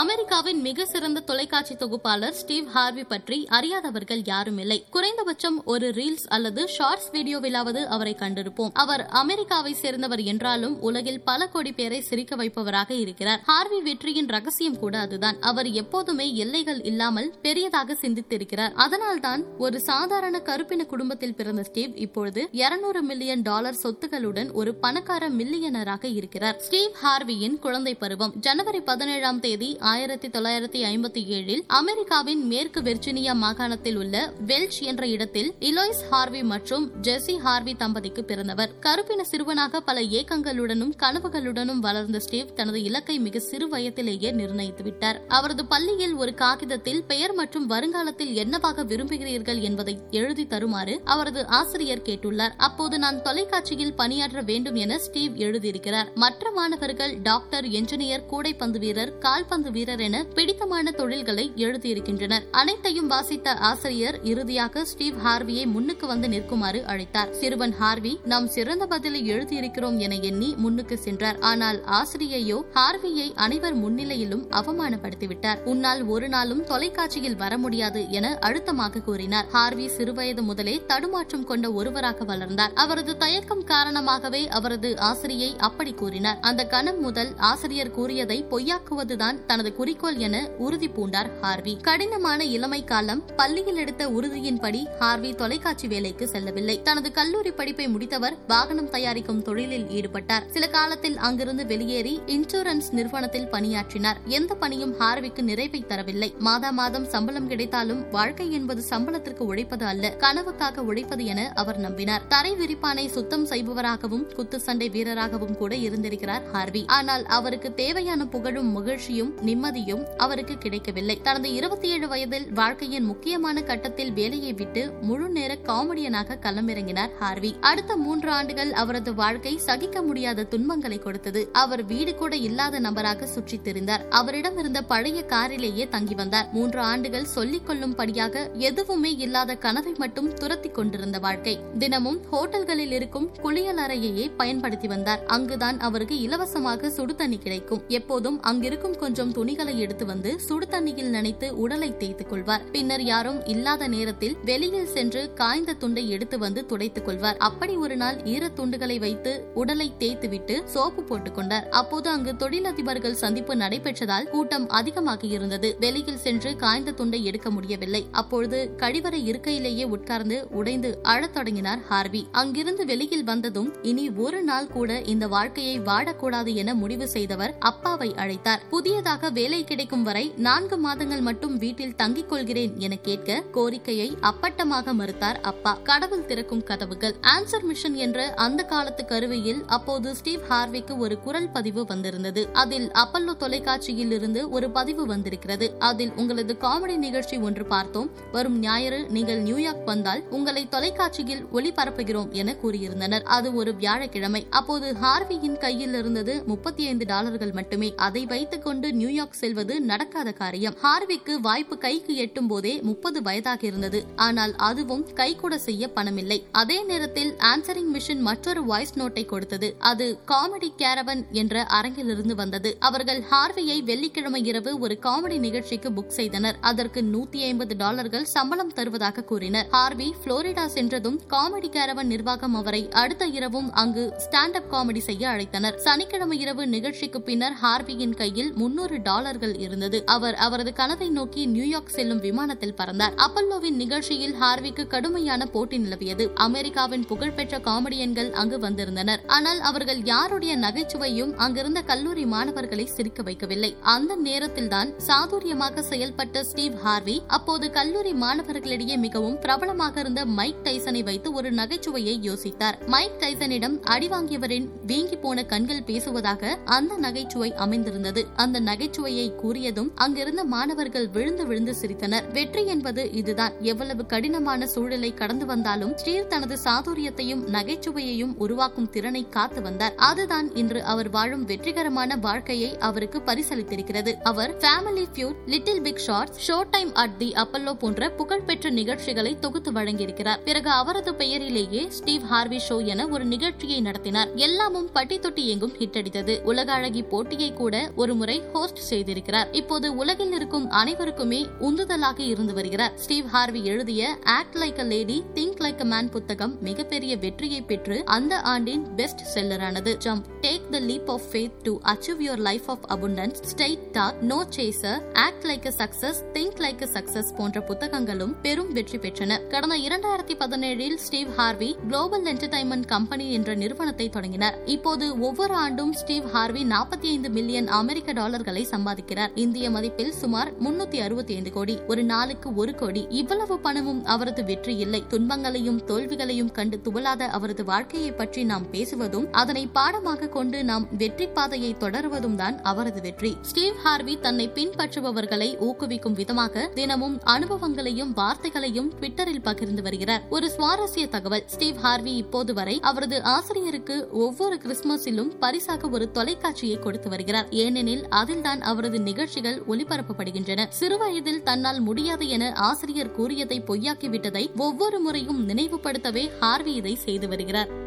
அமெரிக்காவின் மிக சிறந்த தொலைக்காட்சி தொகுப்பாளர் ஸ்டீவ் ஹார்வி பற்றி அறியாதவர்கள் யாரும் இல்லை. குறைந்தபட்சம் ஒரு ரீல்ஸ் அல்லது ஷார்ட்ஸ் வீடியோவிலாவது அவரை கண்டிருப்போம். அவர் அமெரிக்காவை சேர்ந்தவர் என்றாலும் உலகில் பல கோடி பேரை சிரிக்க வைப்பவராக இருக்கிறார். ஹார்வி வெற்றியின் ரகசியம் கூட அதுதான். அவர் எப்போதுமே எல்லைகள் இல்லாமல் பெரியதாக சிந்தித்திருக்கிறார். அதனால்தான் ஒரு சாதாரண கருப்பின குடும்பத்தில் பிறந்த ஸ்டீவ் இப்பொழுது 200 மில்லியன் டாலர் சொத்துகளுடன் ஒரு பணக்கார மில்லியனராக இருக்கிறார். ஸ்டீவ் ஹார்வியின் குழந்தை பருவம் ஜனவரி பதினேழாம் தேதி ஆயிரத்தி தொள்ளாயிரத்தி ஐம்பத்தி ஏழில் அமெரிக்காவின் மேற்கு வெர்ஜினியா மாகாணத்தில் உள்ள வெல்ச் என்ற இடத்தில் இலோய்ஸ் ஹார்வி மற்றும் ஜெசி ஹார்வி தம்பதிக்கு பிறந்தவர். கருப்பின சிறுவனாக பல ஏக்கங்களுடனும் கனவுகளுடனும் வளர்ந்த ஸ்டீவ் தனது இலக்கை மிக சிறு வயதிலேயே நிர்ணயித்து விட்டார். அவரது பள்ளியில் ஒரு காகிதத்தில் பெயர் மற்றும் வருங்காலத்தில் என்னவாக விரும்புகிறீர்கள் என்பதை எழுதி தருமாறு அவரது ஆசிரியர் கேட்டுள்ளார். அப்போது நான் தொலைக்காட்சியில் பணியாற்ற வேண்டும் என ஸ்டீவ் எழுதியிருக்கிறார். மற்ற மாணவர்கள் டாக்டர் என்ஜினியர் கூடைப்பந்து வீரர் கால்பந்து வீரர் என பிடித்தமான தொழில்களை எழுதியிருக்கின்றனர். அனைத்தையும் வாசித்த ஆசிரியர் இறுதியாக ஸ்டீவ் ஹார்வியை முன்னுக்கு வந்து நிற்குமாறு அழைத்தார். சிறுவன் ஹார்வி நாம் சிறந்த பதிலை எழுதியிருக்கிறோம் என எண்ணி முன்னுக்கு சென்றார். ஆனால் ஆசிரியையோ ஹார்வியை அனைவர் முன்னிலையிலும் அவமானப்படுத்திவிட்டார். உன்னால் ஒரு நாளும் தொலைக்காட்சியில் வர முடியாது என அழுத்தமாக கூறினார். ஹார்வி சிறுவயது முதலே தடுமாற்றம் கொண்ட ஒருவராக வளர்ந்தார். அவரது தயக்கம் காரணமாகவே அவரது ஆசிரியை அப்படி கூறினார். அந்த கணம் முதல் ஆசிரியர் கூறியதை பொய்யாக்குவதுதான் தனது தனது குறிக்கோள் என உறுதி பூண்டார் ஹார்வி. கடினமான இளமை காலம் பள்ளியில் எடுத்த உறுதியின்படி ஹார்வி தொலைக்காட்சி வேலைக்கு செல்லவில்லை. தனது கல்லூரி படிப்பை முடித்தவர் வாகனம் தயாரிக்கும் தொழிலில் ஈடுபட்டார். சில காலத்தில் அங்கிருந்து வெளியேறி இன்சூரன்ஸ் நிறுவனத்தில் பணியாற்றினார். எந்த பணியும் ஹார்விக்கு நிறைவை தரவில்லை. மாதா மாதம் சம்பளம் கிடைத்தாலும் வாழ்க்கை என்பது சம்பளத்திற்கு உழைப்பது அல்ல கனவுக்காக உழைப்பது என அவர் நம்பினார். தரை விரிப்பானை சுத்தம் செய்பவராகவும் குத்து சண்டை வீரராகவும் கூட இருந்திருக்கிறார் ஹார்வி. ஆனால் அவருக்கு தேவையான புகழும் மகிழ்ச்சியும் நிம்மதியும் அவருக்கு கிடைக்கவில்லை. தனது இருபத்தி ஏழு வயதில் வாழ்க்கையின் முக்கியமான கட்டத்தில் வேலையை விட்டு முழு நேர காமெடியனாக களமிறங்கினார் ஹார்வி. அடுத்த மூன்று ஆண்டுகள் அவரது வாழ்க்கை சகிக்க முடியாத துன்பங்களை கொடுத்தது. அவர் வீடு கூட இல்லாத நபராக சுற்றித் திரிந்தார் அவரிடம் இருந்த பழைய காரிலேயே தங்கி வந்தார். மூன்று ஆண்டுகள் சொல்லிக் கொள்ளும்படியாக எதுவுமே இல்லாத கனவை மட்டும் துரத்தி கொண்டிருந்த வாழ்க்கை. தினமும் ஹோட்டல்களில் இருக்கும் குளியல் அறையையே பயன்படுத்தி வந்தார். அங்குதான் அவருக்கு இலவசமாக சுடு தண்ணி கிடைக்கும். எப்போதும் அங்கிருக்கும் கொஞ்சம் துணிகளை எடுத்து வந்து சுடு தண்ணியில் நனைத்து உடலை தேய்த்துக் கொள்வார். பின்னர் யாரும் இல்லாத நேரத்தில் வெளியில் சென்று காய்ந்த துண்டை எடுத்து வந்து துடைத்துக் கொள்வார். அப்படி ஒரு நாள் ஈரத் துண்டுகளை வைத்து உடலை தேய்த்துவிட்டு சோப்பு போட்டுக் கொண்டார். அப்போது அங்கு தொழிலதிபர்கள் சந்திப்பு நடைபெற்றதால் கூட்டம் அதிகமாக இருந்தது. வெளியில் சென்று காய்ந்த துண்டை எடுக்க முடியவில்லை. அப்பொழுது கழிவறை இருக்கையிலேயே உட்கார்ந்து உடைந்து அழத் தொடங்கினார் ஹார்வி. அங்கிருந்து வெளியில் வந்ததும் இனி ஒரு நாள் கூட இந்த வாழ்க்கையை வாடக்கூடாது என முடிவு செய்தவர் அப்பாவை அழைத்தார். புதியதாக வேலை கிடைக்கும் வரை நான்கு மாதங்கள் மட்டும் வீட்டில் தங்கிக் கொள்கிறேன் என கேட்க கோரிக்கையை அப்பட்டமாக மறுத்தார் அப்பா. கடவுள் திறக்கும் கதவுகள். ஆன்சர் மிஷன் என்ற அந்த காலத்து கருவியில் அப்போது ஸ்டீவ் ஹார்விக்கு ஒரு குரல் பதிவு வந்திருந்தது. அதில் அப்பல்லோ தொலைக்காட்சியில் இருந்து ஒரு பதிவு வந்திருக்கிறது. அதில் உங்களது காமெடி நிகழ்ச்சி ஒன்று பார்த்தோம். வரும் ஞாயிறு நீங்கள் நியூயார்க் வந்தால் உங்களை தொலைக்காட்சியில் ஒளிபரப்புகிறோம் என கூறியிருந்தனர். அது ஒரு வியாழக்கிழமை. அப்போது ஹார்வியின் கையில் இருந்தது முப்பத்தி ஐந்து டாலர்கள் மட்டுமே. அதை வைத்துக் கொண்டு நியூயார்க் செல்வது நடக்காத காரியம். ஹார்விக்கு வாய்ப்பு கைக்கு எட்டும் போதே முப்பது வயதாக இருந்தது. ஆனால் அதுவும் கைகூட செய்ய பணமில்லை. அதே நேரத்தில் ஆன்சரிங் மிஷின் மற்றொரு வாய்ஸ் நோட்டை கொடுத்தது. அது காமெடி கேரவன் என்ற அரங்கிலிருந்து வந்தது. அவர்கள் ஹார்வியை வெள்ளிக்கிழமை இரவு ஒரு காமெடி நிகழ்ச்சிக்கு புக் செய்தனர். அதற்கு நூத்தி ஐம்பது டாலர்கள் சம்பளம் தருவதாக கூறினர். ஹார்வி புளோரிடா சென்றதும் காமெடி கேரவன் நிர்வாகம் அவரை அடுத்த இரவும் அங்கு ஸ்டாண்ட் அப் காமெடி செய்ய அழைத்தனர். சனிக்கிழமை இரவு நிகழ்ச்சிக்கு பின்னர் ஹார்வியின் கையில் முன்னூறு டாலர்கள் இருந்தது. அவர் அவரது கனவை நோக்கி நியூயார்க் செல்லும் விமானத்தில் பறந்தார். அப்பல்லோவின் நிகழ்ச்சியில் ஹார்விக்கு கடுமையான போட்டி நிலவியது. அமெரிக்காவின் புகழ்பெற்ற காமெடியன்கள் அங்கு வந்திருந்தனர். ஆனால் அவர்கள் யாருடைய நகைச்சுவையும் அங்கிருந்த கல்லூரி மாணவர்களை சிரிக்க வைக்கவில்லை. அந்த நேரத்தில்தான் சாதுரியமாக செயல்பட்ட ஸ்டீவ் ஹார்வி அப்போது கல்லூரி மாணவர்களிடையே மிகவும் பிரபலமாக இருந்த மைக் டைசனை வைத்து ஒரு நகைச்சுவையை யோசித்தார். மைக் டைசனிடம் அடிவாங்கியவரின் வீங்கி போன கண்கள் பேசுவதாக அந்த நகைச்சுவை அமைந்திருந்தது. அந்த நகைச்சுவையை கூறியதும் அங்கிருந்த மாணவர்கள் விழுந்து விழுந்து சிரித்தனர். வெற்றி என்பது இதுதான். எவ்வளவு கடினமான சூழலை கடந்து வந்தாலும் ஸ்ரீர் தனது சாதுரியத்தையும் நகைச்சுவையையும் உருவாக்கும் திறனை காத்து வந்தார். அதுதான் இன்று அவர் வாழும் வெற்றிகரமான வாழ்க்கையை அவருக்கு பரிசளித்திருக்கிறது. அவர் family feud little big shorts show time at the Apollo போன்ற புகழ்பெற்ற நிகழ்ச்சிகளை தொகுத்து வழங்கியிருக்கிறார். பிறகு அவரது பெயரிலேயே ஸ்டீவ் ஹார்வி ஷோ என ஒரு நிகழ்ச்சியை நடத்தினார். எல்லாமும் பட்டி தொட்டி எங்கும் ஹிட் அடித்தது. உலக அழகி போட்டியை கூட ஒருமுறை ஹோஸ்ட் செய்திருக்கிறார். இப்போது உலகில் இருக்கும் அனைவருக்குமே உந்துதலாக இருந்து வருகிறார். ஸ்டீவ் ஹார்வி எழுதிய act like a lady think like a man புத்தகம் மிகப்பெரிய வெற்றியை பெற்று அந்த ஆண்டின் best செல்லரானது. Jump take the leap of faith to achieve your life of abundance straight talk no chaser act like a success think like a success போன்ற புத்தகங்களும் பெரும் வெற்றி பெற்றன. கடந்த இரண்டாயிரத்தி பதினேழில் Steve Harvey global entertainment company என்ற நிறுவனத்தை தொடங்கினார். இப்போது ஒவ்வொரு ஆண்டும் ஸ்டீவ் ஹார்வி நாற்பத்தி ஐந்து மில்லியன் அமெரிக்க டாலர்களை சம்பாதிக்கிறார். இந்திய மதிப்பில் சுமார் முன்னூத்தி அறுபத்தி ஐந்து கோடி. ஒரு நாளுக்கு ஒரு கோடி. இவ்வளவு பணமும் அவரது வெற்றி இல்லை. துன்பங்களையும் தோல்விகளையும் கண்டு துவலாத அவரது வாழ்க்கையை பற்றி நாம் பேசுவதும் அதனை பாடமாக கொண்டு நாம் வெற்றி பாதையை தொடருவதும் தான் அவரது வெற்றி. ஸ்டீவ் ஹார்வி தன்னை பின்பற்றுபவர்களை ஊக்குவிக்கும் விதமாக தினமும் அனுபவங்களையும் வார்த்தைகளையும் ட்விட்டரில் பகிர்ந்து வருகிறார். ஒரு சுவாரஸ்ய தகவல். ஸ்டீவ் ஹார்வி இப்போது வரை அவரது ஆசிரியருக்கு ஒவ்வொரு கிறிஸ்துமஸிலும் பரிசாக ஒரு தொலைக்காட்சியை கொடுத்து வருகிறார். ஏனெனில் அதில்தான் அவரது நிகழ்ச்சிகள் ஒளிபரப்பப்படுகின்றன. சிறுவயதில் தன்னால் முடியாது என ஆசிரியர் கூறியதை பொய்யாக்கிவிட்டதை ஒவ்வொரு முறையும் நினைவுபடுத்தவே ஹார்வி இதை செய்து வருகிறார்.